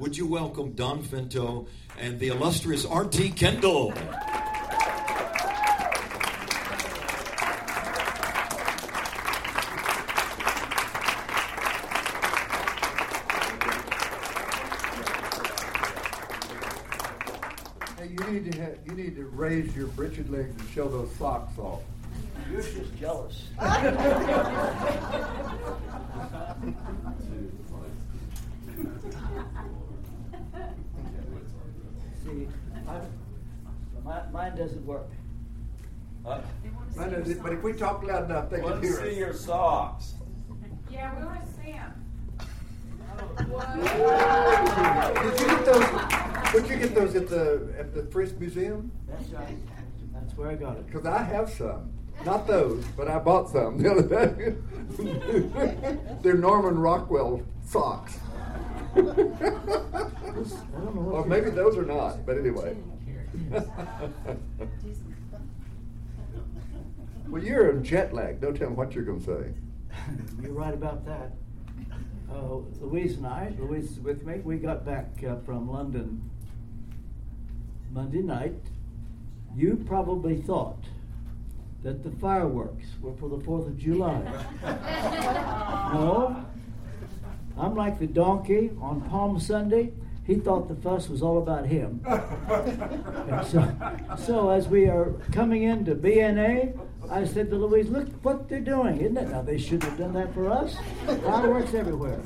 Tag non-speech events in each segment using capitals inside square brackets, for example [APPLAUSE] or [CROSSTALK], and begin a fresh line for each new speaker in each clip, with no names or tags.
would you welcome Don Finto and the illustrious R.T. Kendall?
Hey, you need to you need to raise your britched legs and show those socks off.
You're just jealous. [LAUGHS] my, mine doesn't work.
Uh,
I know, but if we talk loud enough, they can
Let's
hear
see your socks.
Yeah, we want to see him.
Did you get those? Would you get those at the at the Frist Museum?
That's right. That's where I got it.
Because I have some. Not those, but I bought some the other day. [LAUGHS] They're Norman Rockwell socks.
I don't know what
or maybe those are not, but anyway. [LAUGHS] well, you're in jet lag. Don't tell them what you're going to say. [LAUGHS]
You're right about that. Uh, Louise and I, Louise is with me, we got back uh, from London Monday night. You probably thought that the fireworks were for the 4th of July. [LAUGHS] no. I'm like the donkey on Palm Sunday. He thought the fuss was all about him. [LAUGHS] So, so as we are coming into BNA, I said to Louise, look what they're doing, isn't it? Now they shouldn't have done that for us. God works everywhere.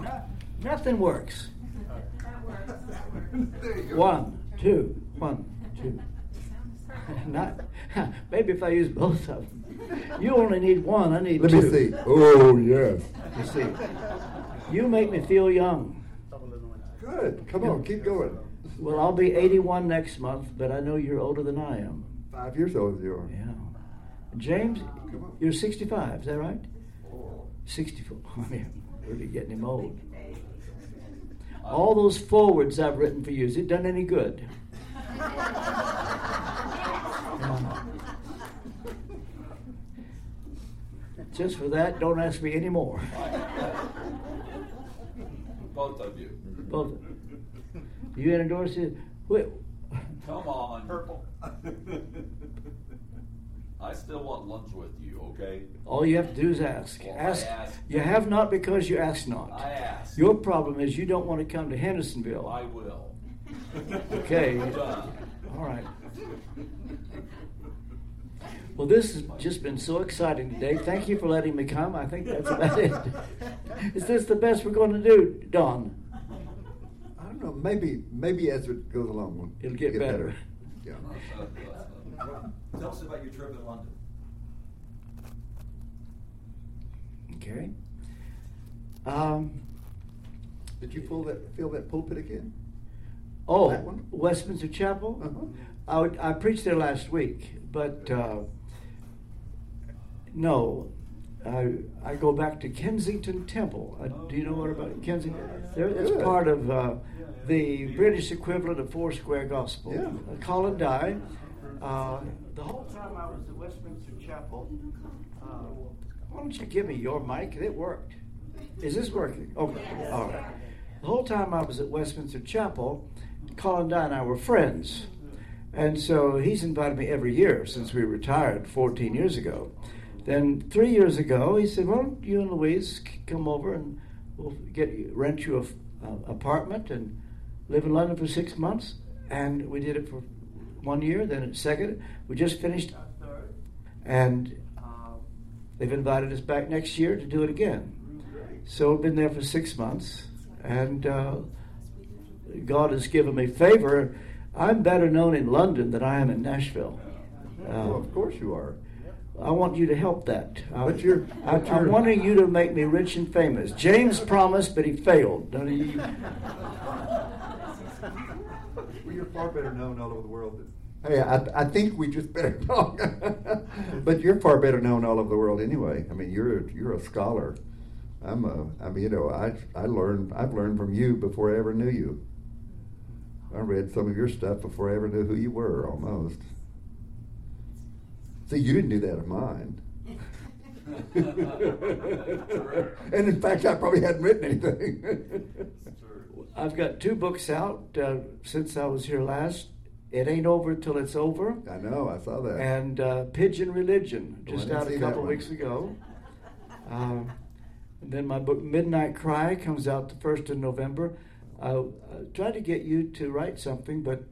No- nothing works.
there you go.
One, two, one, two. [LAUGHS] Not [LAUGHS] maybe if I use both of them. You only need one, I need
Let
two.
me see. Oh, yes.
You see. You make me feel young.
Good. Come on, keep going.
Well, I'll be 81 next month, but I know you're older than I am.
Five years older than you are.
Yeah. James, you're 65, is that right? 64. I mean, really getting him old. All those forwards I've written for you, has it done any good? Yeah. Just for that, don't ask me any more.
Both of you.
Both. You endorse it? Wait,
Come on. Purple. I still want lunch with you, okay?
all you have to do is ask.
Well, I
ask. You have not because you ask not.
I asked.
Your problem is you don't want to come to Hendersonville.
I will.
Okay.
Done.
All right. Well, this has just been so exciting today. Thank you for letting me come. I think that's about it. Is this the best we're going to do, Don?
I don't know. Maybe, maybe as it goes along, we'll
It'll get better.
Yeah.
Tell us about your trip in London.
Okay. Um,
Did you fill that fill that pulpit again?
oh,
That one?
Westminster Chapel.
Uh-huh.
I, would- I preached there last week, but uh, no, I I go back to Kensington Temple. Uh, do you know what about Kensington? There, it's
Good.
part of uh, the British equivalent of Foursquare Gospel.
Yeah.
Uh, Colin Dye. Uh, the whole time I was at Westminster Chapel. Uh, why don't you give me your mic? It worked. Is this working? Okay. All right. The whole time I was at Westminster Chapel, Colin Dye and I were friends. And so he's invited me every year since we retired 14 years ago. Then three years ago, he said, "Well, don't you and Louise come over and we'll get rent you a f- a apartment and live in London for six months." And we did it for one year. Then a second, we just finished our third, and uh, they've invited us back next year to do it again. So we've been there for six months, and uh, God has given me favor. I'm better known in London than I am in Nashville.
well,
Uh,
of course you are.
I want you to help that. I-
But you're-
I,
but
I'm wanting you to make me rich and famous. James promised, but he failed. Don't you? [LAUGHS]
Well, you're far better known all over the world. Than, hey, I, I think we just better talk. [LAUGHS] but you're far better known all over the world anyway. I mean, you're you're a scholar. I'm a. I mean, you know, I I learned. I've learned from you before I ever knew you. I read some of your stuff before I ever knew who you were, almost. See, you didn't do that of mine. and in fact, I probably hadn't written anything.
I've got two books out uh, since I was here last. It ain't over till it's over.
I know, I saw that.
And uh, Pigeon Religion,
Oh,
just
didn't
out a couple weeks ago. Um, and then my book Midnight Cry comes out the first of November. I uh, tried to get you to write something, but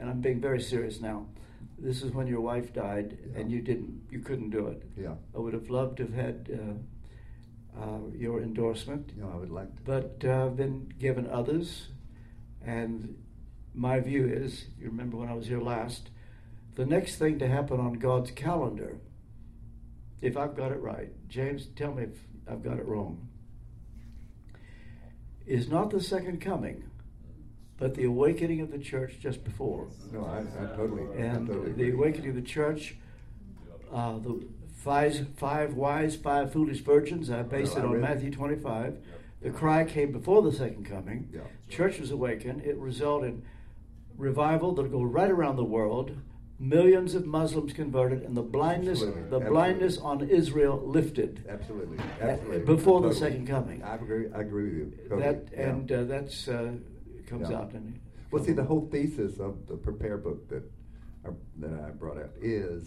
and I'm being very serious now. This is when your wife died, and you didn't, you couldn't do it.
yeah,
I would have loved to have had uh, uh, your endorsement,
know, I would like to.
but uh, I've been given others. And my view is, you remember when I was here last, the next thing to happen on God's calendar, if I've got it right, James, tell me if I've got it wrong, is not the second coming, but the awakening of the church just before.
No, I, I totally, I
And
totally
the awakening of the church, uh, the five, five wise, five foolish virgins, I base
No,
it on
it.
Matthew 25. The cry came before the second coming.
Yeah.
Church was awakened. It resulted in revival that'll go right around the world. Millions of Muslims converted, and the blindness,
Absolutely.
the
Absolutely.
blindness on Israel lifted
Absolutely,
uh,
absolutely.
before the second coming.
I agree. I agree with you. Totally.
That
yeah.
and uh, that's uh, comes
Yeah.
out in.
Well, see, the whole thesis of the prepare book that I, that I brought out is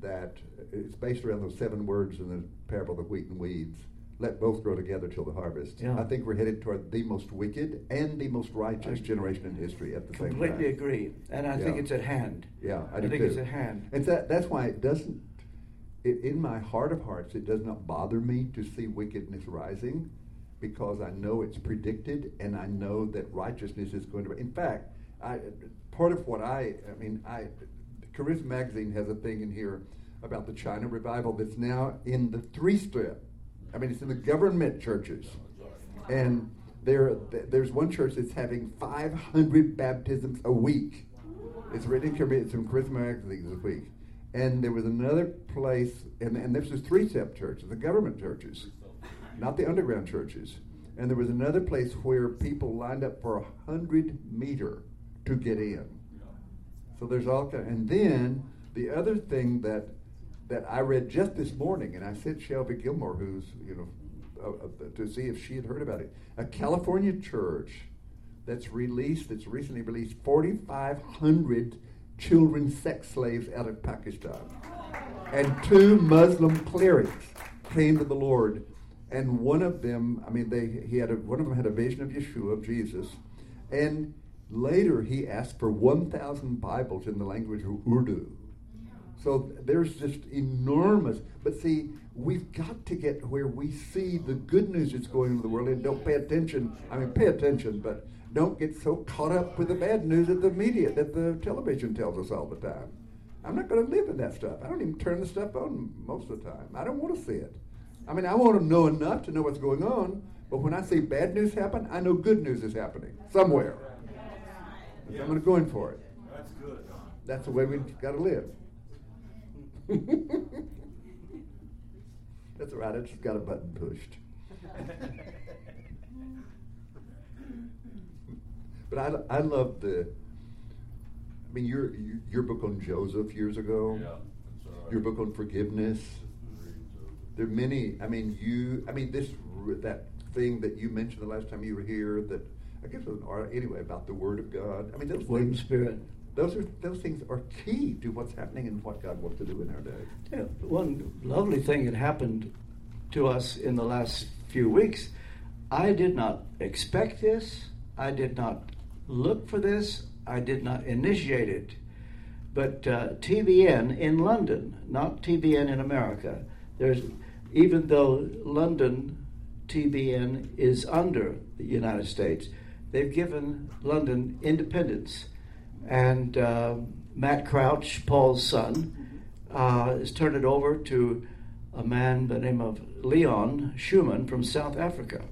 that it's based around those seven words in the parable of the wheat and weeds. Let both grow together till the harvest.
Yeah.
I think we're headed toward the most wicked and the most righteous
I
generation in history at the same time.
Completely agree, and I think it's at hand.
Yeah, I,
I
do
think
too.
it's at hand.
And that, that's why it doesn't, it, in my heart of hearts, it does not bother me to see wickedness rising because I know it's predicted and I know that righteousness is going to. In fact, I, part of what I, I mean, I, Charisma Magazine has a thing in here about the China revival that's now in the three step. I mean, it's in the government churches. And there, there's one church that's having 500 baptisms a week. It's written in Charisma Magazine this week. And there was another place, and, and this was three step churches, the government churches, not the underground churches. And there was another place where people lined up for a hundred meter to get in. So there's all kind. And then the other thing that that I read just this morning, and I sent Shelby Gilmore, who's you know, uh, uh, to see if she had heard about it. A California church that's released, that's recently released 4,500 children sex slaves out of Pakistan, and two Muslim clerics came to the Lord, and one of them, I mean, they he had a, one of them had a vision of Yeshua, of Jesus, and later he asked for 1,000 Bibles in the language of Urdu. So there's just enormous. But see, we've got to get where we see the good news that's going into the world and don't pay attention. I mean, pay attention, but don't get so caught up with the bad news that the media, that the television tells us all the time. I'm not going to live in that stuff. I don't even turn the stuff on most of the time. I don't want to see it. I mean, I want to know enough to know what's going on, but when I see bad news happen, I know good news is happening somewhere. So I'm going to go in for it.
That's good.
That's the way we've got to live. [LAUGHS] That's all right. I just got a button pushed. [LAUGHS] but I, I love the. I mean, your your- book on Joseph years ago.
Yeah, right.
Your book on forgiveness. There are many. I mean, you. I mean, this that thing that you mentioned the last time you were here. That I guess it was an art anyway about the Word of God. I mean, those
Word and
things.
Spirit.
Those are those things are key to what's happening and what God wants to do in our day.
Yeah, one lovely thing that happened to us in the last few weeks. I did not expect this. I did not look for this. I did not initiate it. But uh, TBN in London, not TBN in America, there's even though London TBN is under the United States, they've given London independence. And uh, Matt Crouch, Paul's son, uh, has turned it over to a man by the name of Leon Schumann from South Africa.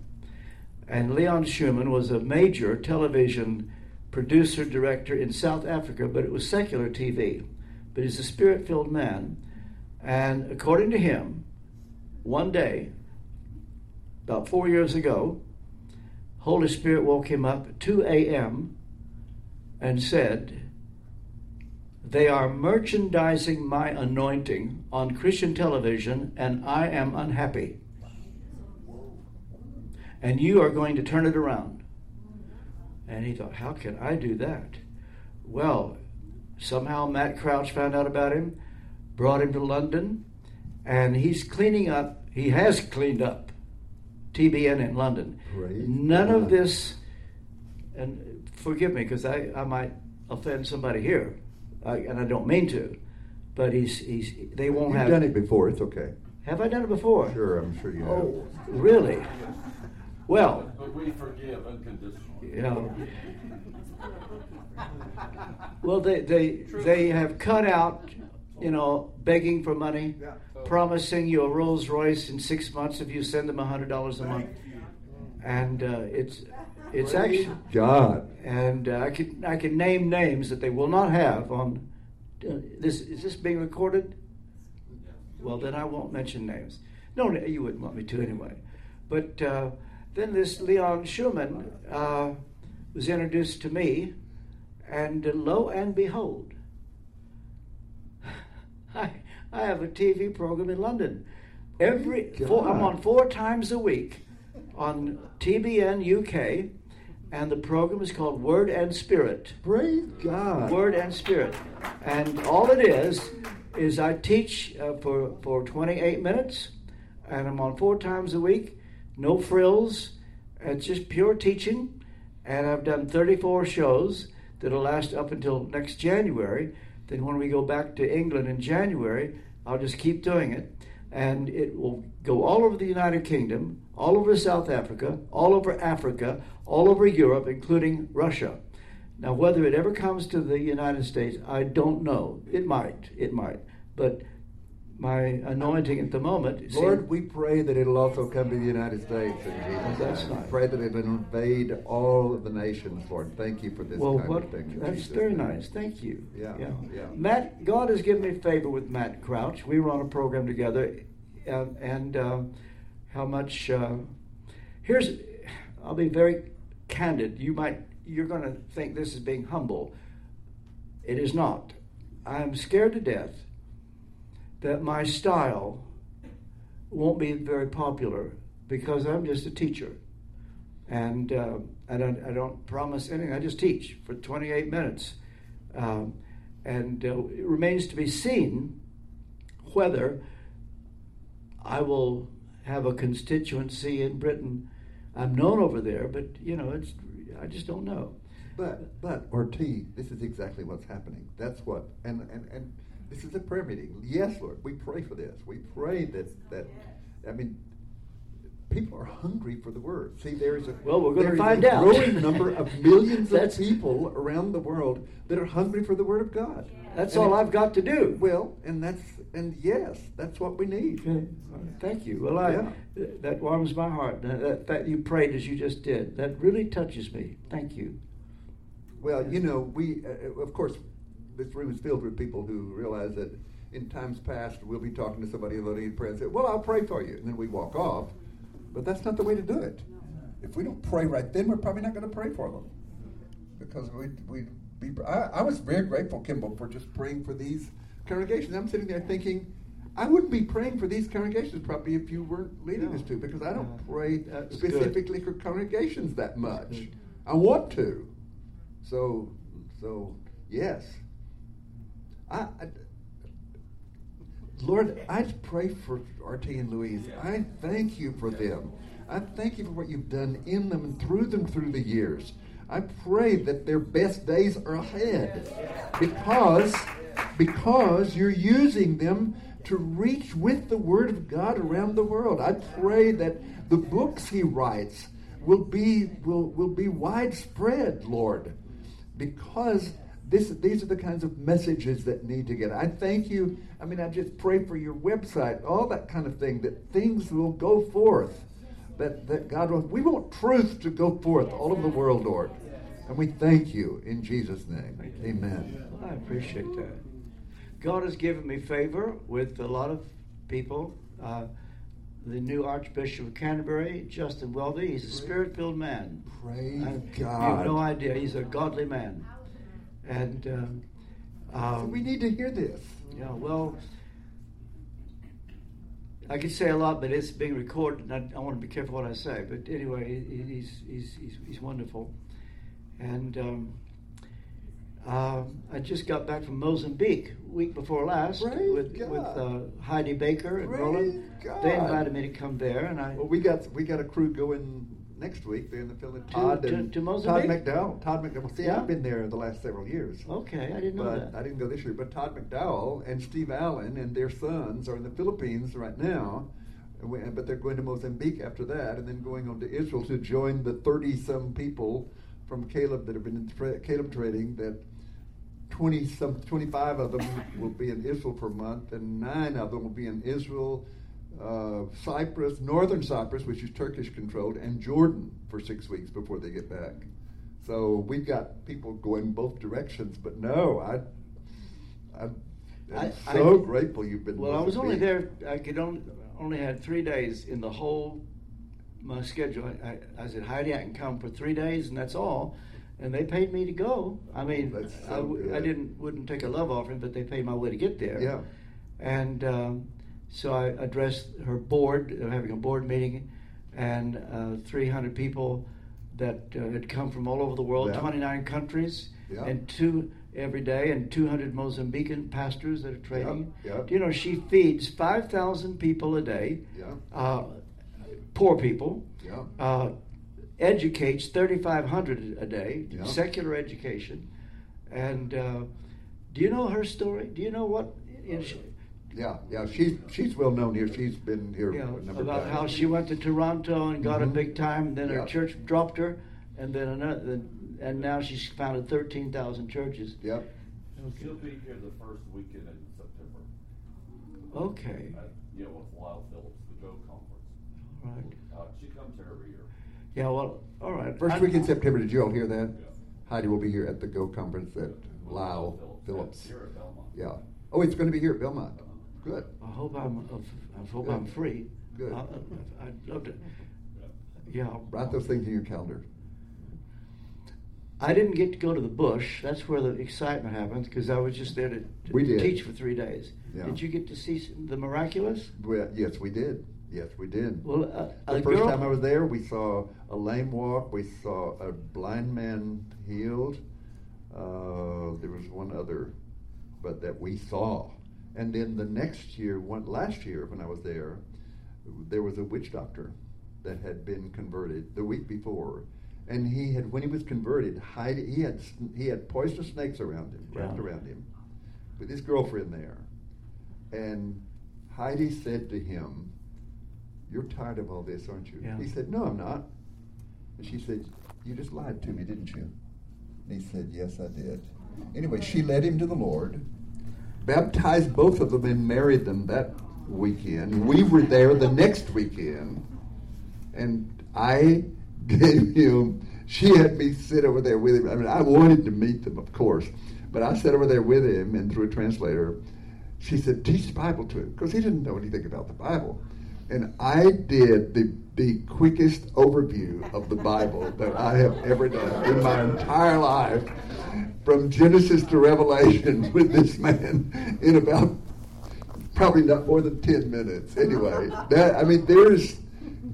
And Leon Schumann was a major television producer, director in South Africa, but it was secular TV. But he's a spirit filled man. And according to him, one day, about four years ago, Holy Spirit woke him up at 2 a.m. and said, They are merchandising my anointing on Christian television, and I am unhappy. And you are going to turn it around. And he thought, How can I do that? Well, somehow Matt Crouch found out about him, brought him to London, and he's cleaning up. He has cleaned up TBN in London.
Praise
None
God.
of this, and forgive me because I, I might offend somebody here, I, and I don't mean to, but he's he's they won't
You've
have.
done it before. It's okay.
Have I done it before?
Sure, I'm sure you have.
Oh, really? Well,
But we forgive unconditionally.
you know. Well, they, they, they have cut out, you know, begging for money, promising you a Rolls Royce in six months if you send them a hundred dollars a month, and uh, it's it's actually
God.
and uh, I can I can name names that they will not have on uh, this. Is this being recorded? Well, then I won't mention names. No, no, you wouldn't want me to anyway. But uh, then this Leon Schumann uh, was introduced to me, and uh, lo and behold, I, I have a TV program in London. Every four, I'm on four times a week on TBN UK, and the program is called Word and Spirit.
Praise God.
Word and Spirit. And all it is, is I teach uh, for, for 28 minutes, and I'm on four times a week, no frills. It's just pure teaching. And I've done 34 shows that'll last up until next January. Then, when we go back to England in January, I'll just keep doing it. And it will go all over the United Kingdom, all over South Africa, all over Africa, all over Europe, including Russia. Now, whether it ever comes to the United States, I don't know. It might. It might. But my anointing at the moment.
Lord,
seems-
we pray that it'll also come to the United States in Jesus'
That's
name. We pray that it'll invade all of the nations, Lord. Thank you for this
well,
kind
what,
of thing.
that's
Jesus'
very
name.
nice. Thank you.
Yeah, yeah.
Matt, God has given me favor with Matt Crouch. We were on a program together, and, and um, how much. Uh, here's, I'll be very candid. You might, you're going to think this is being humble. It is not. I'm scared to death that my style won't be very popular because I'm just a teacher. And uh, I, don't, I don't promise anything, I just teach for 28 minutes. Um, and uh, it remains to be seen whether I will have a constituency in Britain. I'm known over there, but you know, it's I just don't know.
But but RT, this is exactly what's happening. That's what and and and this is a prayer meeting. Yes, Lord, we pray for this. We pray that that I mean people are hungry for the word. See, there's a
Well, we're gonna find
a
out.
growing number of [LAUGHS] millions of people around the world that are hungry for the word of God.
That's
And
all
it-
I've got to do.
Well, and that's and yes, that's what we need.
Okay. Thank you. Well, I
Yeah.
that warms my heart. That, that, that you prayed as you just did. That really touches me. Thank you.
Well, you know, we, uh, of course, this room is filled with people who realize that in times past we'll be talking to somebody and they need prayer and say, Well, I'll pray for you. And then we walk off. But that's not the way to do it. If we don't pray right then, we're probably not going to pray for them. Because we, we, be, I, I was very grateful, Kimball, for just praying for these congregations. I'm sitting there thinking, I wouldn't be praying for these congregations probably if you weren't leading
No.
us to, because I don't pray
That's good.
specifically for congregations that much. I want to. So, so yes. I, I Lord, I pray for RT and Louise. I thank you for them. I thank you for what you've done in them and through them through the years. I pray that their best days are ahead because because you're using them to reach with the word of God around the world. I pray that the books he writes will be will will be widespread, Lord, because this, these are the kinds of messages that need to get. I thank you. I mean, I just pray for your website, all that kind of thing, that things will go forth. That, that God will, we want truth to go forth all over the world, Lord. And we thank you in Jesus' name. Amen.
I appreciate that. God has given me favor with a lot of people. Uh, the new Archbishop of Canterbury, Justin Welby, he's a spirit filled man.
Praise
I- You have no idea. He's a godly man. And um, Um,
we need to hear this.
Yeah, well, I could say a lot, but it's being recorded, and I, I want to be careful what I say. But anyway, he, he's, he's, he's, he's wonderful. And um, uh, I just got back from Mozambique week before last
Praise
with,
God.
with uh, Heidi Baker and
Praise
Rolland.
God.
They invited me to come there, and I.
Well, we got we got a crew going next week. They're in the Philippines. Todd
to-
and
to
Todd
Mozambique?
McDowell. Todd McDowell. See,
Yeah?
I've been there the last several years.
Okay, I didn't know
but
that.
I didn't go this year. But Todd McDowell and Steve Allen and their sons are in the Philippines right now. We, but they're going to Mozambique after that, and then going on to Israel to join the thirty-some people from Caleb that have been in tra- Caleb trading. That twenty some, twenty-five of them [LAUGHS] will be in Israel for a month, and nine of them will be in Israel, uh, Cyprus, northern Cyprus, which is Turkish controlled, and Jordan for six weeks before they get back. So we've got people going both directions. But no, I, I'm, I'm
I-
so
I-
grateful you've been.
Well, I was only there. I could only only had three days in the whole my schedule. I, I, I said Heidi, I can come for three days, and that's all. And they paid me to go. I mean,
That's
I,
so
I
good.
didn't wouldn't take a love offering, but they paid my way to get there.
Yeah.
And um, so I addressed her board, uh, having a board meeting, and uh, 300 people that uh, had come from all over the world,
Yeah.
29 countries,
Yeah.
and two every day, and 200 Mozambican pastors that are training. you know she feeds 5,000 people a day,
Yeah.
uh, poor people,
Yeah.
uh, educates 3,500 a day,
Yeah.
secular education. And uh, do you know her story? Do you know what?
Yeah, yeah, she's she's well known here. She's been here
you know,
a number
about
of
how she went to Toronto and got a
Mhm.
big time, then her
Yeah.
church dropped her, and then another, and now she's founded 13,000 churches.
Yep.
She'll be here the first weekend in September.
Okay,
At, you know, with Lyle Phillips, the Go Conference.
right.
Uh, she comes here every year.
Yeah, well, all right.
First
I-
week in September. Did you all hear that?
Yeah.
Heidi will be here at the Go conference at
With
Lyle Phillips.
Here at Belmont.
Yeah. Oh, it's going to be here at Belmont. Good.
I hope I'm. I hope
Good.
I'm free.
Good.
I, I'd love to.
Yeah.
Yeah.
Write those things in your calendar.
I didn't get to go to the bush. That's where the excitement happens because I was just there to, to teach for three days.
Yeah.
Did you get to see the miraculous?
Well, yes, we did. Yes, we did.
Well, uh,
the first
girl-
time I was there, we saw a lame walk. We saw a blind man healed. Uh, there was one other, but that we saw. And then the next year, one last year when I was there, there was a witch doctor that had been converted the week before, and he had when he was converted, hide, he had he had poisonous snakes around him, wrapped
Yeah.
around him, with his girlfriend there, and Heidi said to him, "You're tired of all this, aren't you?"
Yeah.
He said, "No, I'm not." And she said, "You just lied to me, didn't you?" And he said, "Yes, I did." Anyway, she led him to the Lord, baptized both of them, and married them that weekend. We were there the next weekend, and I [LAUGHS] gave him. She had me sit over there with him. I mean, I wanted to meet them, of course, but I sat over there with him, and through a translator, she said, "Teach the Bible to him," because he didn't know anything about the Bible. And I did the the quickest overview of the Bible that I have ever done in my entire life, from Genesis to Revelation, [LAUGHS] with this man in about probably not more than 10 minutes anyway that i mean there's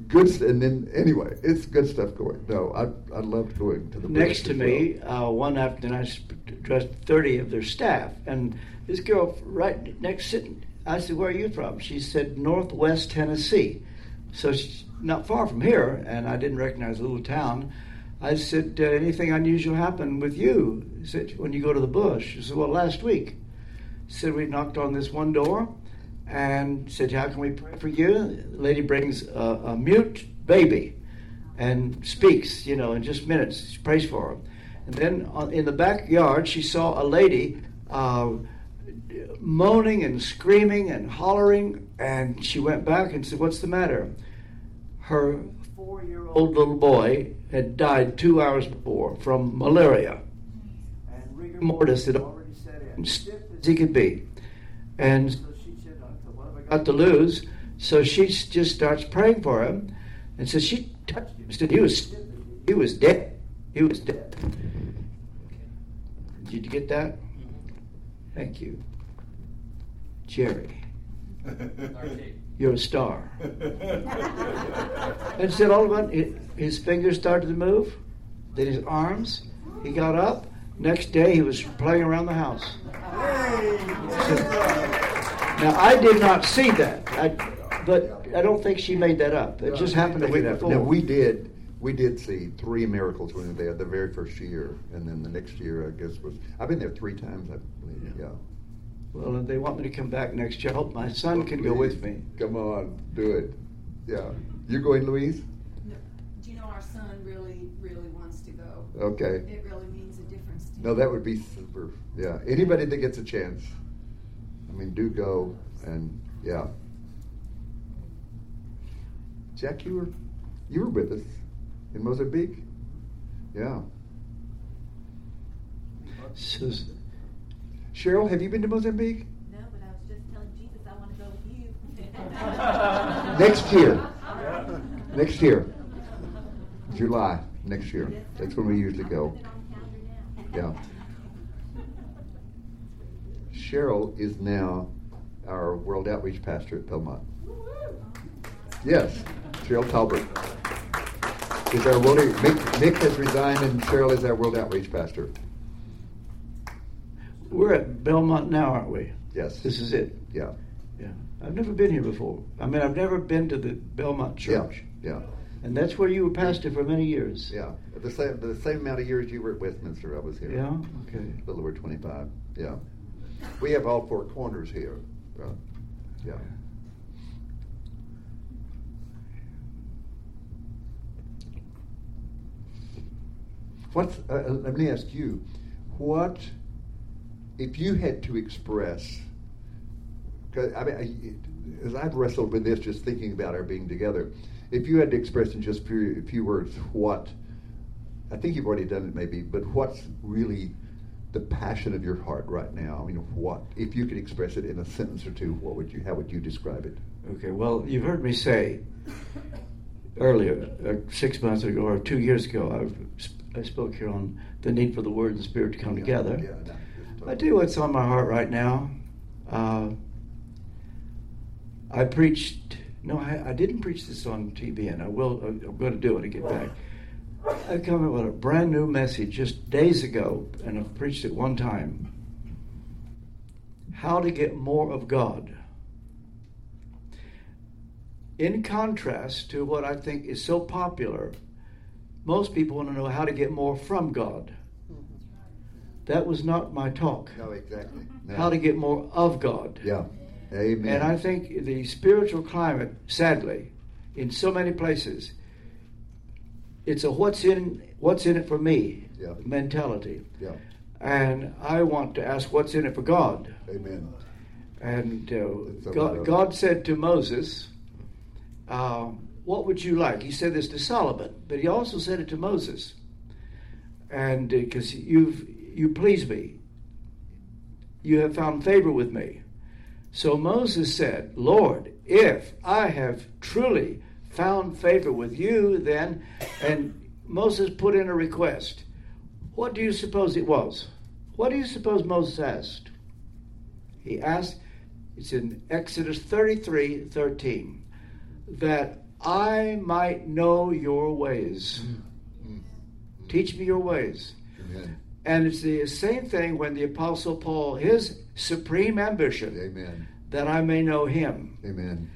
good st- and then anyway it's good stuff going no i i loved going to the
Next to me, uh, one afternoon, I addressed 30 of their staff, and this girl right next sitting, I said, Where are you from? She said, Northwest Tennessee. So she's not far from here, and I didn't recognize the little town. I said, uh, Anything unusual happen with you? She said, When you go to the bush? She said, Well, last week. She said, We knocked on this one door and said, How can we pray for you? The lady brings a, a mute baby and speaks, you know, in just minutes. She prays for him. And then on, in the backyard, she saw a lady uh, moaning and screaming and hollering, and she went back and said, What's the matter? Her four year old little boy had died two hours before from malaria. And rigor mortis had already set in, stiff as he could be. And so she said, uh, What have I got to lose? So she just starts praying for him. And so she touched him. Said he was he was dead. He was dead. Did you get that? Mm-hmm. Thank you. Jerry, [LAUGHS] you're a star. And said all of a sudden, his fingers started to move, then his arms. He got up. Next day, he was playing around the house. Now, I did not see that, I, but I don't think she made that up. It just happened a week before.
Now, we did, we did see three miracles when we were there the very first year, and then the next year, I guess, was, I've been there three times, I believe, yeah.
Well, and they want me to come back next year. I hope my son can go with me.
Come on, do it. Yeah. You going, Louise?
No, Do you know our son really, really wants to go?
Okay.
It really means a difference to
No,
him.
that would be super. Yeah. Anybody that gets a chance, I mean, do go and yeah. Jack, you were you were with us in Mozambique. Yeah.
So,
Cheryl, have you been to Mozambique?
No, but I was just telling Jesus I want to go with you. [LAUGHS]
Next year. [LAUGHS] Next year. July next year. That's when we usually go.
Put it on the calendar now.
Yeah. Cheryl is now our World Outreach Pastor at Belmont. Yes, Cheryl Talbert is our World. Mick, Nick has resigned, and Cheryl is our World Outreach Pastor.
We're at Belmont now, aren't we?
Yes.
This is it.
Yeah.
Yeah. I've never been here before. I mean, I've never been to the Belmont Church.
Yeah. Yeah.
And that's where you were pastor for many years.
Yeah. The same the same amount of years you were at Westminster, I was here.
Yeah? Okay.
A little over twenty five. Yeah. We have all four corners here. Uh, yeah. What's, uh, uh, let me ask you, what, if you had to express, 'cause, I mean, I, as I've wrestled with this, just thinking about our being together, if you had to express in just few, a few words what, I think you've already done it maybe, but what's really the passion of your heart right now? I mean, what, if you could express it in a sentence or two, what would you, how would you describe it?
Okay, well, you've heard me say earlier, uh, six months ago or two years ago, I've, I spoke here on the need for the Word and the Spirit to come
Yeah,
together.
yeah,
I you what's on my heart right now. Uh, I preached. No, I, I didn't preach this on TV, and I will. I'm going to do it and get back. I come up with a brand new message just days ago, and I've preached it one time. How to get more of God. In contrast to what I think is so popular, most people want to know how to get more from God. That was not my talk.
No, exactly. No.
How to get more of God.
Yeah. Amen.
And I think the spiritual climate, sadly, in so many places, it's a what's in what's in it for me
Yeah.
mentality.
Yeah.
And I want to ask what's in it for God.
Amen.
And uh, God, God said to Moses, uh, What would you like? He said this to Solomon, but he also said it to Moses. And because you've you please me, you have found favor with me. So Moses said, Lord, if I have truly found favor with you, then, and Moses put in a request. What do you suppose it was? What do you suppose Moses asked? He asked, it's in Exodus 33 13, that I might know your ways. Mm-hmm. Teach me your ways.
Amen.
And it's the same thing when the Apostle Paul, his supreme ambition,
Amen.
that I may know him.
Amen.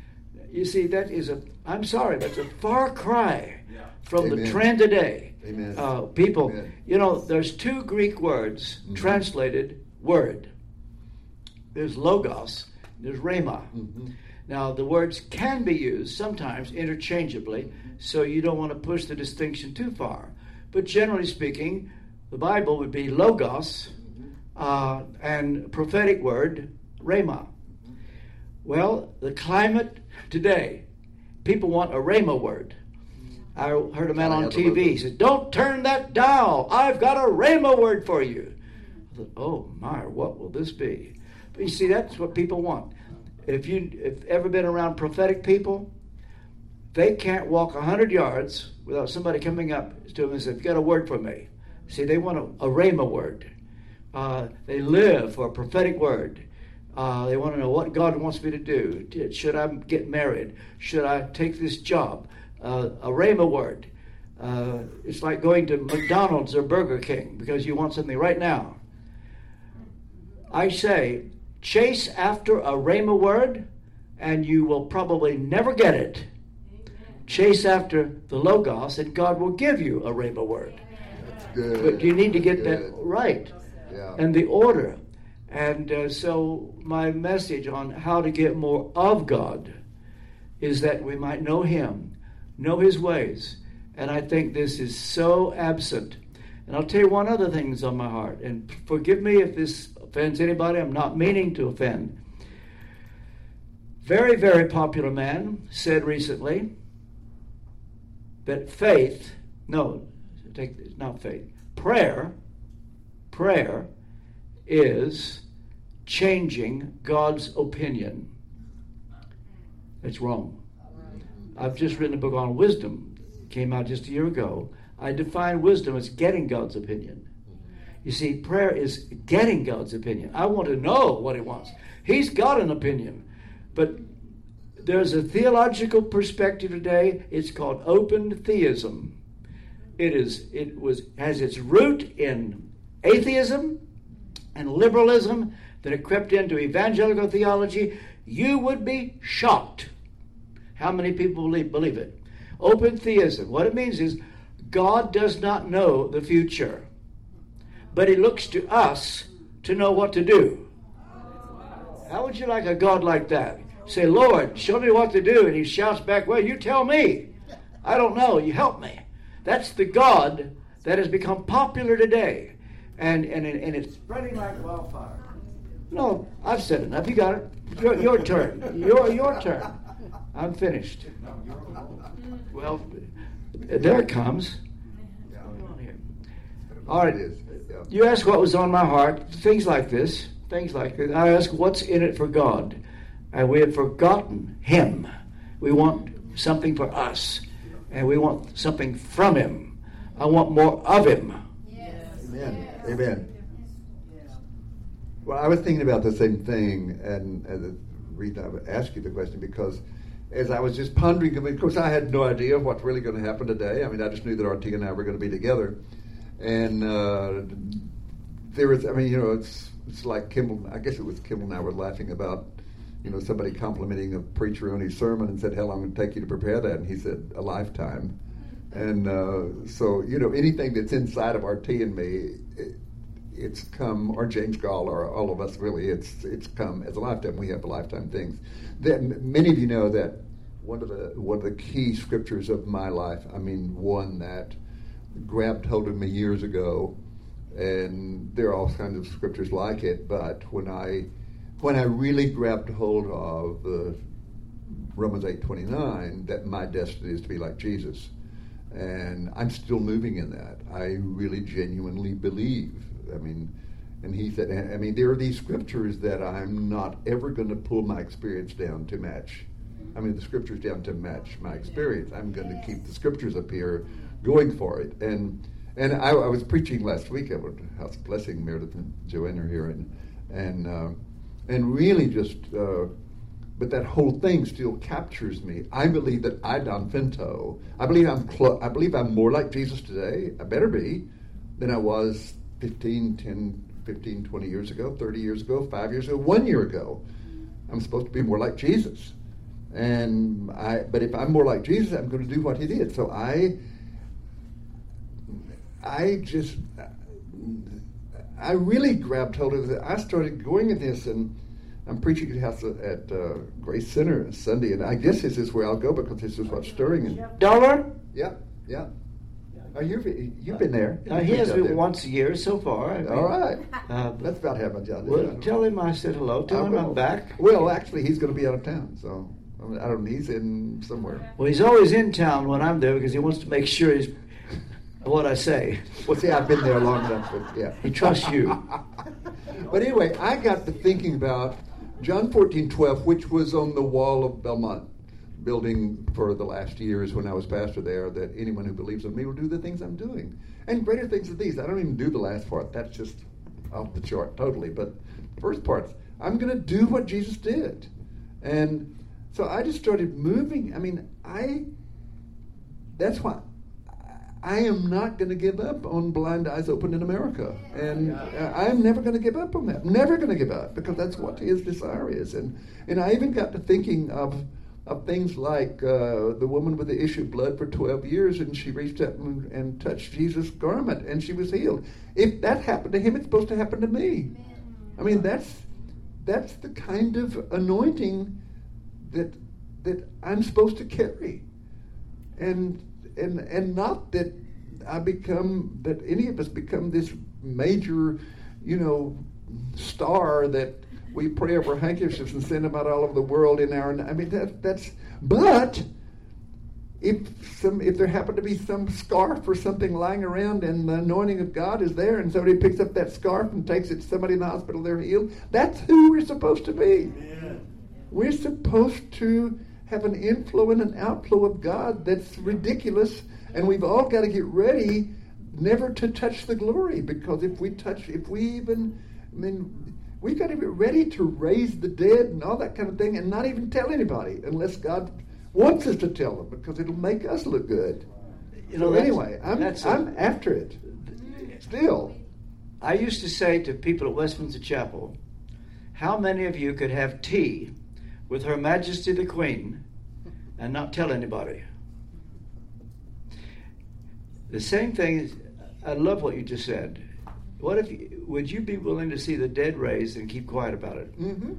You see, that is a, I'm sorry, that's a far cry from the
Amen.
trend today.
Amen.
Uh, people,
Amen.
you know, there's two Greek words
Mhm.
translated word. There's logos, there's rhema.
Mhm.
Now, the words can be used sometimes interchangeably, so you don't want to push the distinction too far. But generally speaking, the Bible would be logos uh, and prophetic word, rhema. Well, the climate today, people want a rhema word. I heard a man on TV. He said, Don't turn that dial. I've got a rhema word for you. I thought, Oh my, what will this be? But you see, that's what people want. If you have ever been around prophetic people, they can't walk a hundred yards without somebody coming up to them and saying, "You've got a word for me?" See, they want a, a rhema word. Uh, they live for a prophetic word. Uh, they want to know what God wants me to do. Should I get married? Should I take this job? Uh, a rhema word. Uh, it's like going to McDonald's or Burger King because you want something right now. I say, chase after a rhema word, and you will probably never get it. Chase after the Logos, and God will give you a rhema word.
Good.
But you need to get that right
Yeah.
and the order. And uh, so, my message on how to get more of God is that we might know Him, know His ways. And I think this is so absent. And I'll tell you one other thing that's on my heart. And forgive me if this offends anybody. I'm not meaning to offend. Very, very popular man said recently that faith, no, take not faith, prayer, prayer is changing God's opinion. It's wrong. I've just written a book on wisdom, came out just a year ago. I define wisdom as getting God's opinion. You see, prayer is getting God's opinion. I want to know what He wants. He's got an opinion. But there's a theological perspective today. It's called open theism. It is it was has its root in atheism and liberalism that it crept into evangelical theology. You would be shocked how many people believe, believe it. Open theism. What it means is God does not know the future, but He looks to us to know what to do. How would you like a God like that? Say, Lord, show me what to do. And He shouts back, Well, you tell me. I don't know. You help me. That's the God that has become popular today. And, and, and it's spreading like wildfire. No, I've said enough. You got it. Your, your turn. Your, your turn. I'm finished. Well, there it comes. All right. You ask what was on my heart. Things like this. Things like this. I ask what's in it for God. And we have forgotten Him. We want something for us. And we want something from Him. I want more of Him.
Amen. Amen. Well, I was thinking about the same thing, and, and the reason I would ask you the question because as I was just pondering, I mean, of course, I had no idea what's really going to happen today. I mean, I just knew that RT and I were going to be together, and uh, there was, I mean, you know, it's it's like Kimball. I guess it was Kimball and I were laughing about, you know, somebody complimenting a preacher on his sermon and said, "How long would it take you to prepare that?" And he said, "A lifetime." And uh, so, you know, anything that's inside of RT and me, it, it's come, or James Goll, or all of us really, it's it's come as a lifetime. We have lifetime things. That many of you know that one of the one of the key scriptures of my life. I mean, one that grabbed hold of me years ago, and there are all kinds of scriptures like it. But when I when I really grabbed hold of uh, Romans eight twenty nine, that my destiny is to be like Jesus and I'm still moving in that. I really genuinely believe. I mean, and he said, I mean, there are these scriptures that I'm not ever going to pull my experience down to match. I mean, the scriptures down to match my experience. I'm going to keep the scriptures up here, going for it. And and I, I was preaching last week at House Blessing. Meredith and Joanne are here, and and uh, and really just. Uh, but that whole thing still captures me. I believe that I, Don Finto, I believe I'm clo- I believe I'm more like Jesus today. I better be than I was 15, 10, 15, 20 years ago, 30 years ago, five years ago, one year ago. I'm supposed to be more like Jesus. And I, but if I'm more like Jesus, I'm going to do what he did. So I, I just, I really grabbed hold of it. I started going at this and I'm preaching at house at uh, Grace Center Sunday, and I guess this is where I'll go because this is what's stirring. And
Dollar?
yeah, yeah. Oh, you've you've been there.
Uh, he has been once a year so far. I mean,
All right.
Uh,
That's about half my job.
well, tell him I said hello. Tell
I
him
will.
I'm back.
Well, actually, he's going to be out of town, so I, mean, I don't. know. He's in somewhere.
Well, he's always in town when I'm there because he wants to make sure he's what I say.
Well, see, I've been there long enough, but yeah.
He trusts you. [LAUGHS]
but anyway, I got to thinking about John fourteen twelve, which was on the wall of Belmont building for the last years when I was pastor there, that anyone who believes in me will do the things I'm doing. And greater things than these. I don't even do the last part. That's just off the chart totally. But the first part, I'm going to do what Jesus did, and so I just started moving. I mean, I. That's why I am not going to give up on Blind Eyes Open in America, and uh, I'm never going to give up on that. Never going to give up because that's what His desire is. And and I even got to thinking of of things like uh, the woman with the issue of blood for 12 years, and she reached up and, and touched Jesus' garment, and she was healed. If that happened to him, it's supposed to happen to me. I mean, that's that's the kind of anointing that that I'm supposed to carry, and and and not that I become that any of us become this major, you know, star that we pray over handkerchiefs and send them out all over the world in our. I mean that that's but. If some, if there happened to be some scarf or something lying around, and the anointing of God is there, and somebody picks up that scarf and takes it to somebody in the hospital, they're healed. That's who we're supposed to be. We're supposed to have an inflow and an outflow of God that's ridiculous, and we've all got to get ready never to touch the glory because if we touch, if we even, I mean, we've got to be ready to raise the dead and all that kind of thing and not even tell anybody unless God wants us to tell them because it'll make us look good.
You know,
so anyway, I'm,
a-
I'm after it. Still.
I used to say to people at Westminster Chapel, how many of you could have tea with Her Majesty the Queen and not tell anybody? The same thing is, I love what you just said. What if, would you be willing to see the dead raised and keep quiet about it?
Mm-hmm.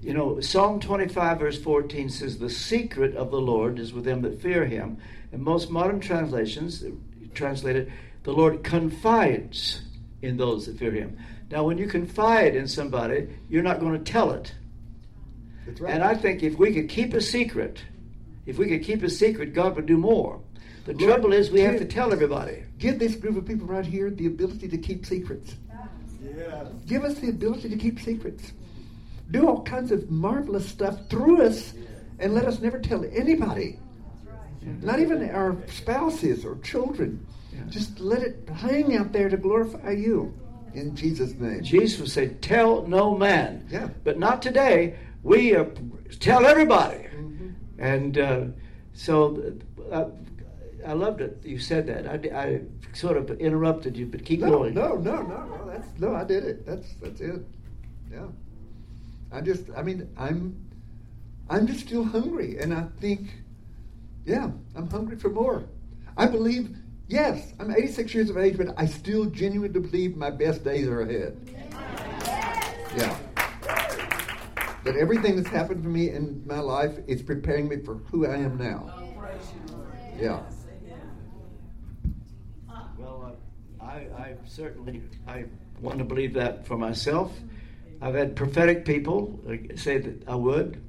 You know, Psalm 25, verse 14 says, The secret of the Lord is with them that fear him. And most modern translations, translated, the Lord confides in those that fear him. Now, when you confide in somebody, you're not going to tell it.
That's right.
And I think if we could keep a secret, if we could keep a secret, God would do more. The
Lord,
trouble is, we have to tell everybody.
Give this group of people right here the ability to keep secrets. Give us the ability to keep secrets. Do all kinds of marvelous stuff through us and let us never tell anybody. Not even our spouses or children. Just let it hang out there to glorify you. In Jesus' name.
Jesus would say, "Tell no man."
Yeah.
But not today. We uh, tell everybody.
Mm-hmm.
And uh, so, uh, I loved it. You said that. I, I sort of interrupted you, but keep
No,
going.
no, no, no, no. That's no. I did it. That's that's it. Yeah. I just. I mean, I'm. I'm just still hungry, and I think, yeah, I'm hungry for more. I believe. Yes, I'm 86 years of age, but I still genuinely believe my best days are ahead. Yeah. That everything that's happened to me in my life is preparing me for who I am now. Yeah.
Well, uh, I, I certainly I want to believe that for myself. I've had prophetic people say that I would,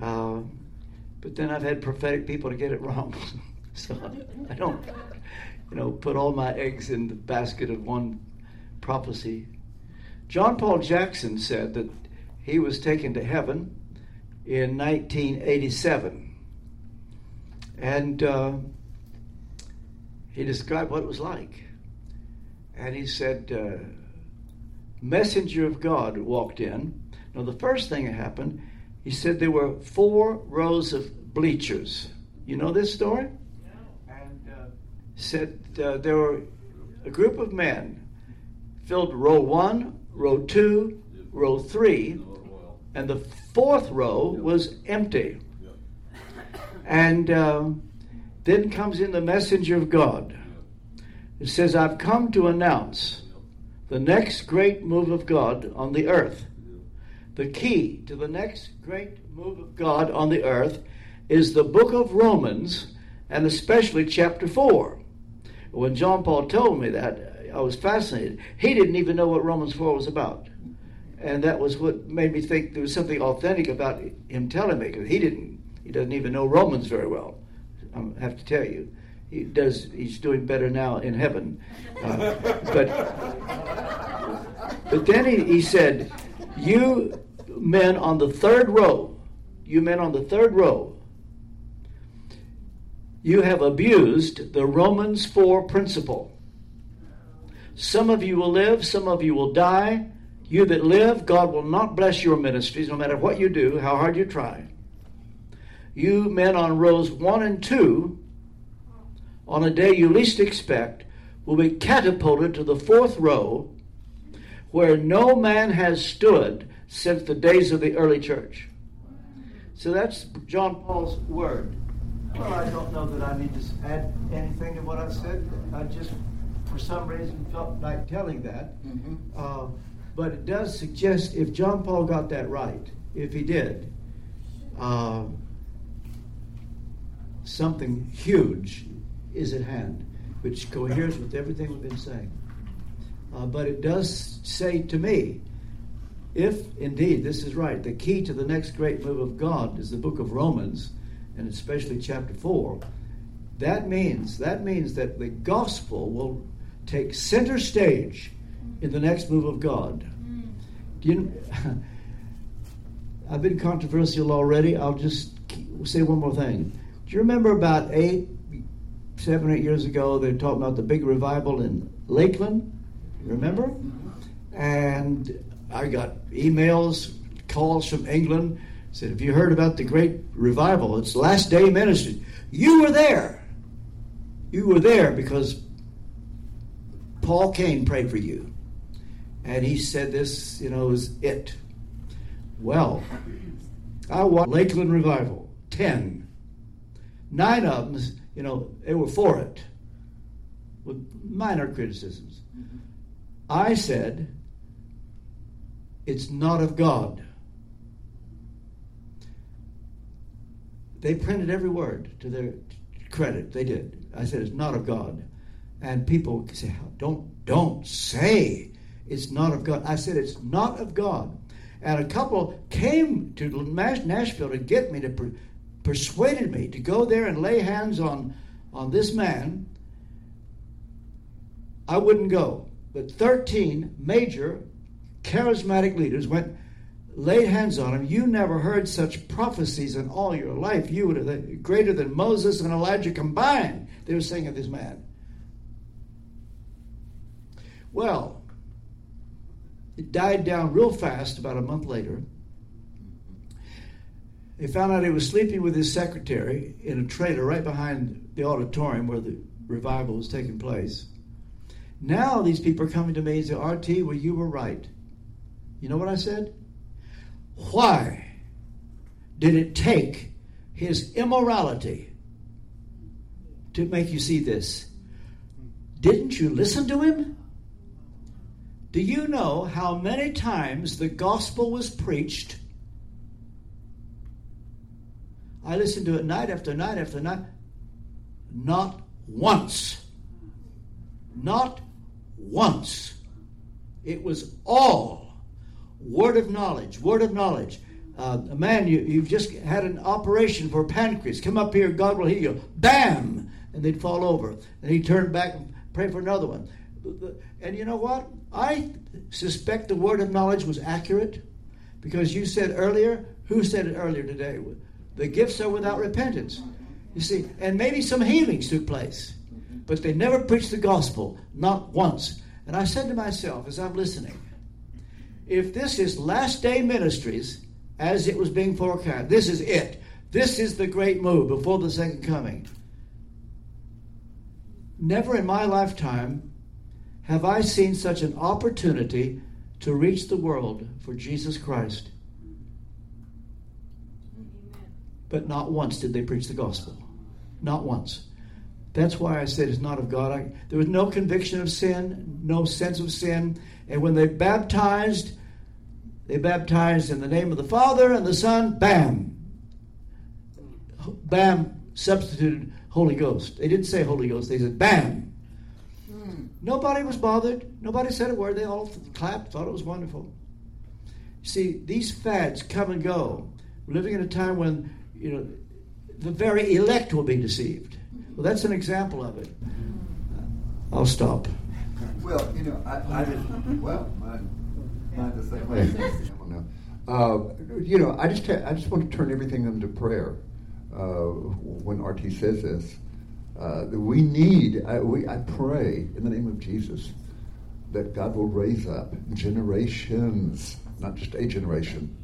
uh, but then I've had prophetic people to get it wrong. [LAUGHS] so I don't, you know, put all my eggs in the basket of one prophecy. John Paul Jackson said that he was taken to heaven in 1987, and. Uh, he described what it was like. And he said, uh, Messenger of God walked in. Now, the first thing that happened, he said there were four rows of bleachers. You know this story? And uh, said uh, there were a group of men filled row one, row two, row three, and the fourth row was empty. And uh, then comes in the messenger of God. It says, I've come to announce the next great move of God on the earth. The key to the next great move of God on the earth is the book of Romans, and especially chapter 4. When John Paul told me that, I was fascinated. He didn't even know what Romans 4 was about. And that was what made me think there was something authentic about him telling me, because he didn't, he doesn't even know Romans very well. I have to tell you, he does. He's doing better now in heaven. Uh, [LAUGHS] but but then he, he said, "You men on the third row, you men on the third row, you have abused the Romans four principle. Some of you will live, some of you will die. You that live, God will not bless your ministries no matter what you do, how hard you try. You men on rows one and two, on a day you least expect, will be catapulted to the fourth row where no man has stood since the days of the early church. So that's John Paul's word. Well, I don't know that I need to add anything to what I said. I just, for some reason, felt like telling that. Uh, but it does suggest if John Paul got that right, if he did, uh, something huge is at hand, which coheres with everything we've been saying. Uh, but it does say to me, if indeed this is right, the key to the next great move of God is the book of Romans, and especially chapter 4, that means that means that the gospel will take center stage in the next move of God. Do you [LAUGHS] I've been controversial already. I'll just say one more thing. Do you remember about eight, seven, eight years ago, they were talking about the big revival in Lakeland? Remember? And I got emails, calls from England. Said, "Have you heard about the great revival? It's last day ministry. You were there. You were there because Paul Cain prayed for you, and he said this. You know, is it. Well, I watched Lakeland revival. Ten, nine of them. You know, they were for it, with minor criticisms. Mm-hmm. I said, it's not of God. They printed every word to their credit. They did. I said, it's not of God. And people say, don't, don't say it's not of God. I said, it's not of God. And a couple came to Nashville to get me, to per- persuaded me to go there and lay hands on, on this man. I wouldn't go. But 13 major charismatic leaders went, laid hands on him. You never heard such prophecies in all your life. You would have uh, greater than Moses and Elijah combined. They were saying of this man. Well, it died down real fast about a month later. They found out he was sleeping with his secretary in a trailer right behind the auditorium where the revival was taking place. Now these people are coming to me and say, RT, well, you were right. You know what I said? Why did it take his immorality to make you see this? Didn't you listen to him? Do you know how many times the gospel was preached? I listened to it night after night after night. Not once. Not once. It was all word of knowledge, word of knowledge. Uh, man, you, you've just had an operation for pancreas. Come up here, God will heal you. Bam! And they'd fall over. And he'd turn back and pray for another one. And you know what? I suspect the word of knowledge was accurate because you said earlier, who said it earlier today? The gifts are without repentance. You see, and maybe some healings took place, but they never preached the gospel, not once. And I said to myself as I'm listening, if this is last day ministries as it was being forecast, this is it. This is the great move before the second coming. Never in my lifetime have I seen such an opportunity to reach the world for Jesus Christ. But not once did they preach the gospel. Not once. That's why I said it's not of God. I, there was no conviction of sin, no sense of sin. And when they baptized, they baptized in the name of the Father and the Son, bam. Bam substituted Holy Ghost. They didn't say Holy Ghost, they said bam. Nobody was bothered. Nobody said a word. They all clapped, thought it was wonderful. See, these fads come and go. We're living in a time when, you know, the very elect will be deceived. Well, that's an example of it. I'll stop.
Well, you know, I, I did, well, mine, mine the same way. [LAUGHS] Uh, you know, I just I just want to turn everything into prayer. Uh, when RT says this, uh, we need. I, we, I pray in the name of Jesus that God will raise up generations, not just a generation.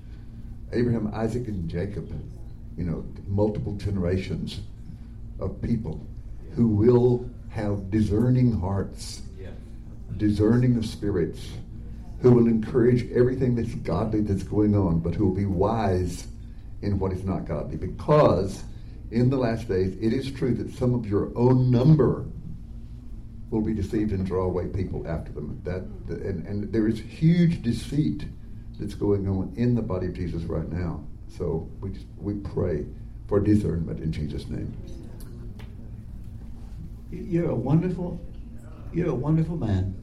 Abraham, Isaac, and Jacob, you know, multiple generations of people who will have discerning hearts, discerning of spirits, who will encourage everything that's godly that's going on, but who will be wise in what is not godly. Because in the last days, it is true that some of your own number will be deceived and draw away people after them. That and, and there is huge deceit that's going on in the body of Jesus right now. So we just, we pray for discernment in Jesus' name.
You're a wonderful, you're a wonderful man.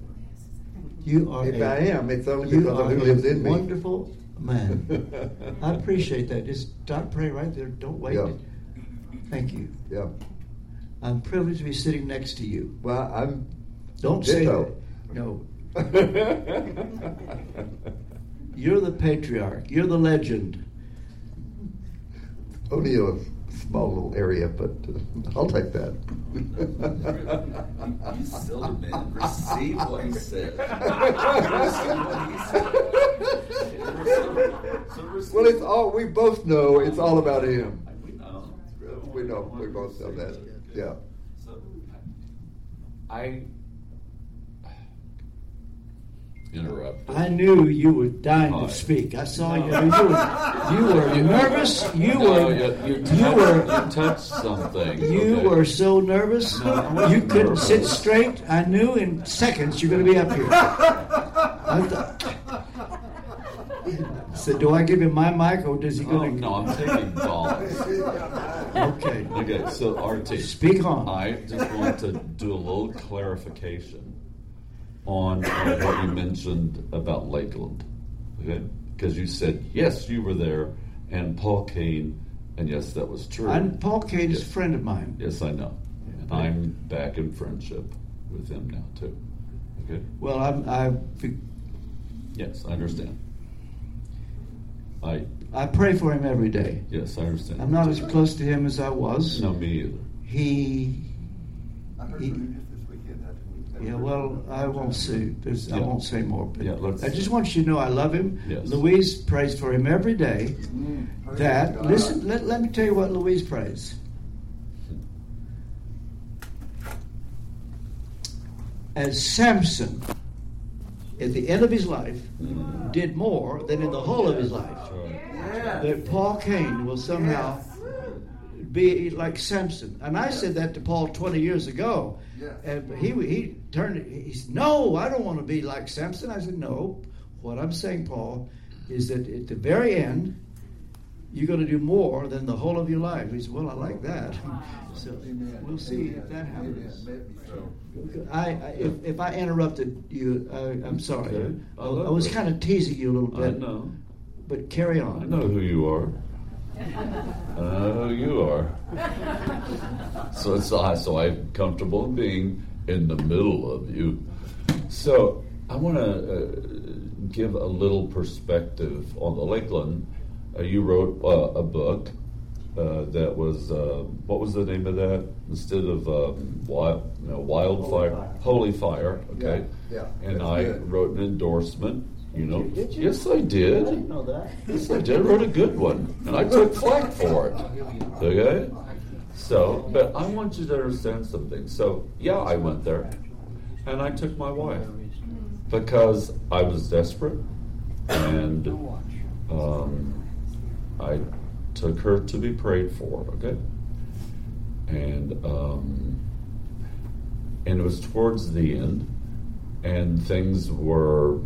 You are.
If
a-
I am, it's only because of who lives in me.
Wonderful man. [LAUGHS] I appreciate that. Just start praying right there. Don't wait.
Yeah.
Thank you.
Yeah.
I'm privileged to be sitting next to you.
Well, I'm.
Don't say that. No. [LAUGHS] You're the patriarch. You're the legend.
Only a small little area, but uh, I'll take that. [LAUGHS]
You silly man, receive what he said. [LAUGHS] Receive what he said. So receive-
well, it's all we both know. It's all about him.
We know.
We both know that. Yeah.
So,
I interrupt.
I knew you were dying
Hi.
to speak. I saw you. You were, you were [LAUGHS] nervous. You
No,
were.
you, you,
You
touched,
were.
you touched something.
You
okay.
were so nervous.
No, I wasn't
you couldn't
nervous.
sit straight. I knew in seconds you're going to be up here. [LAUGHS] I thought, said, "Do I give him my mic or does he
Oh,
go to?"
no, I'm taking balls.
Okay.
Okay, so RT.
Speak on.
I just want to do a little clarification on uh, what you mentioned about Lakeland. Okay? Because you said, yes, you were there, and Paul Cain, and yes, that was true.
And Paul Cain is a friend of mine.
Yes, I know. And I'm back in friendship with him now, too. Okay?
Well, I'm, I
Yes, I understand. I,
I pray for him every day.
yes, I understand.
I'm not as close to him as I was.
No, me either.
He. He-
from you just this weekend. I
Yeah, well, I won't say. There's, I won't say more. But
Yeah,
I just want you to know I love him.
Yes.
Louise prays for him every day. Mm, that listen. Let, let me tell you what Louise prays. As Samson, at the end of his life, did more than in the whole of his life. That Paul Cain will somehow be like Samson. And I said that to Paul 20 years ago. And he, he turned, he said, No, I don't want to be like Samson. I said, No. What I'm saying, Paul, is that at the very end, you're going to do more than the whole of your life. He said, Well, I like that. So we'll see if that happens. I, I if, if I interrupted you, I, I'm sorry.
Okay.
I, I was kind of teasing you a little bit.
I
bit.
know.
But carry on.
I know who you are. [LAUGHS] I know who you are. So it's I so I'm comfortable being in the middle of you. So I want to uh, give a little perspective on the Lakeland. Uh, you wrote uh, a book uh, that was uh, what was the name of that? Instead of wild, no, wildfire, holy fire. Okay.
Yeah, yeah,
And I
good.
wrote an endorsement. You know.
Did you?
Yes, I did.
I didn't know that.
Yes, I did. I wrote a good one, and I took flack for it. [LAUGHS] Okay. So, but I want you to understand something. So, yeah, I went there, and I took my wife because I was desperate, and um, I took her to be prayed for. Okay. And um, and it was towards the end, and things were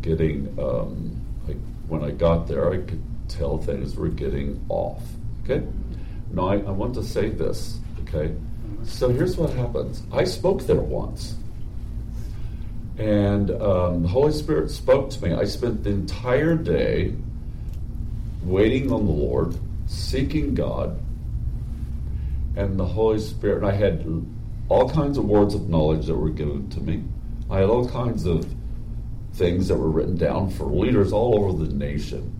getting um, like when I got there, I could tell things were getting off. Okay, now I, I want to say this. Okay, so here's what happens. I spoke there once, and um, the Holy Spirit spoke to me. I spent the entire day waiting on the Lord, seeking God, and the Holy Spirit. And I had all kinds of words of knowledge that were given to me. I had all kinds of things that were written down for leaders all over the nation.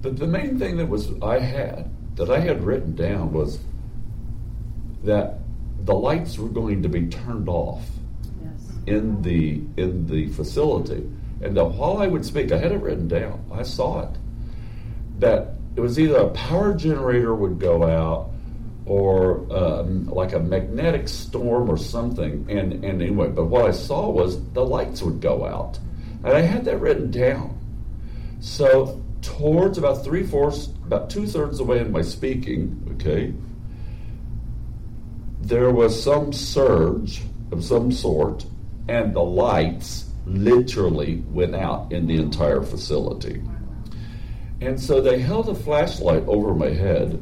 But the main thing that was I had that I had written down was that the lights were going to be turned off. in the in the facility. And while I would speak, I had it written down. I saw it. That it was either a power generator would go out or um, like a magnetic storm or something. And, and anyway, but what I saw was the lights would go out. And I had that written down. So, towards about three fourths, about two thirds of the way in my speaking, okay, there was some surge of some sort, and the lights literally went out in the entire facility. And so they held a flashlight over my head,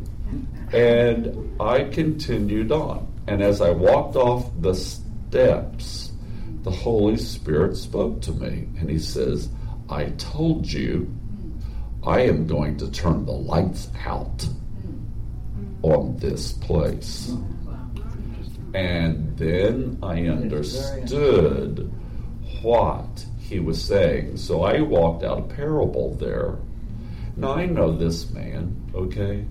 and I continued on. And as I walked off the steps, the Holy Spirit spoke to me, and He says, I told you I am going to turn the lights out on this place. And then I understood what he was saying. So I walked out a parable there. Now I know this man, okay?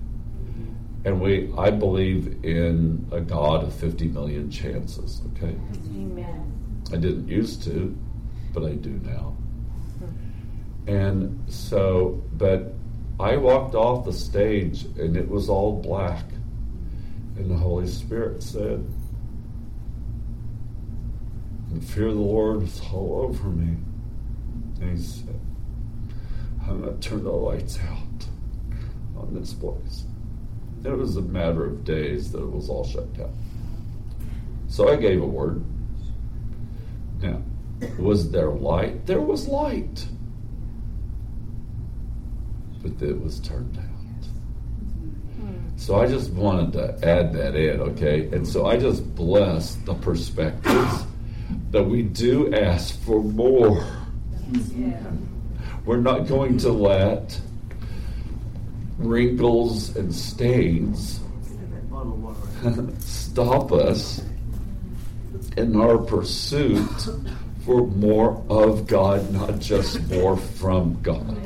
And we I believe in a God of 50 million chances, okay?
Amen.
I didn't used to, but I do now. And so, but I walked off the stage and it was all black. And the Holy Spirit said, the fear of the Lord was all over me. And he said, I'm going to turn the lights out on this place. It was a matter of days that it was all shut down. So I gave a word. Now, was there light? There was light. But it was turned out. So I just wanted to add that in, okay? And so I just bless the perspectives that we do ask for more. We're not going to let wrinkles and stains [LAUGHS] stop us in our pursuit for more of God, not just more from God.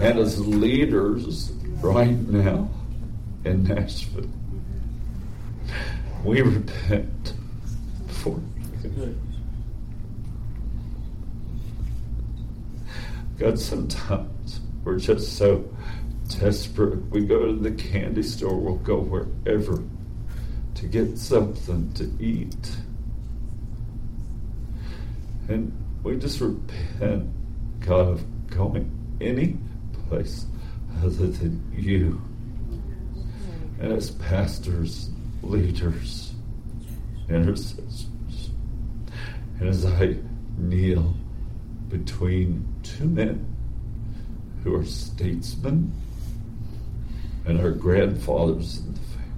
And as leaders right now in Nashville, we repent for God, sometimes we're just so desperate. We go to the candy store, we'll go wherever to get something to eat. And we just repent, God, of going any place other than you. And as pastors, leaders, intercessors, and as I kneel between two men who are statesmen and our grandfathers in the faith,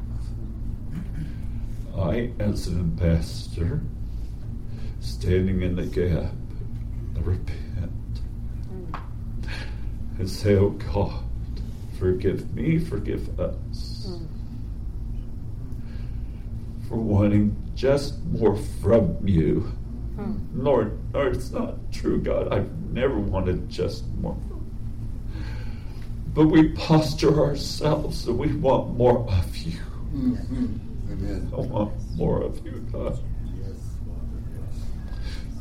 I, as an ambassador, standing in the gap, repent and say, Oh God, forgive me, forgive us for wanting just more from you. Hmm. Lord, Lord, it's not true, God. I've never wanted just more. But we posture ourselves and we want more of you. Hmm.
Amen.
I want more of you, God.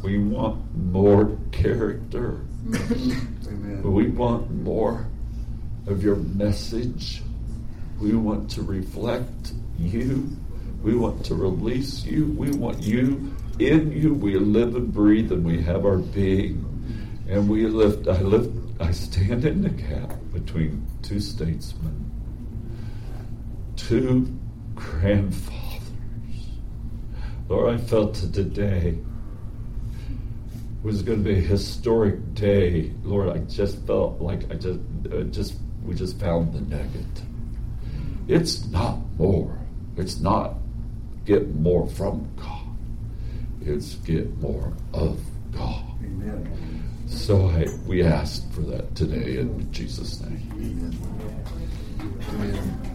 We want more character. Hmm.
Amen.
We want more of your message. We want to reflect you. We want to release you. We want you in you. We live and breathe and we have our being. And we lift, I lift, I stand in the gap between two statesmen, two grandfathers. Lord, I felt that today was going to be a historic day. Lord, I just felt like I just, uh, just, we just found the nugget. It's not more. It's not get more from God. It's get more of God.
Amen.
So I, we ask for that today in Jesus' name.
Amen. Amen.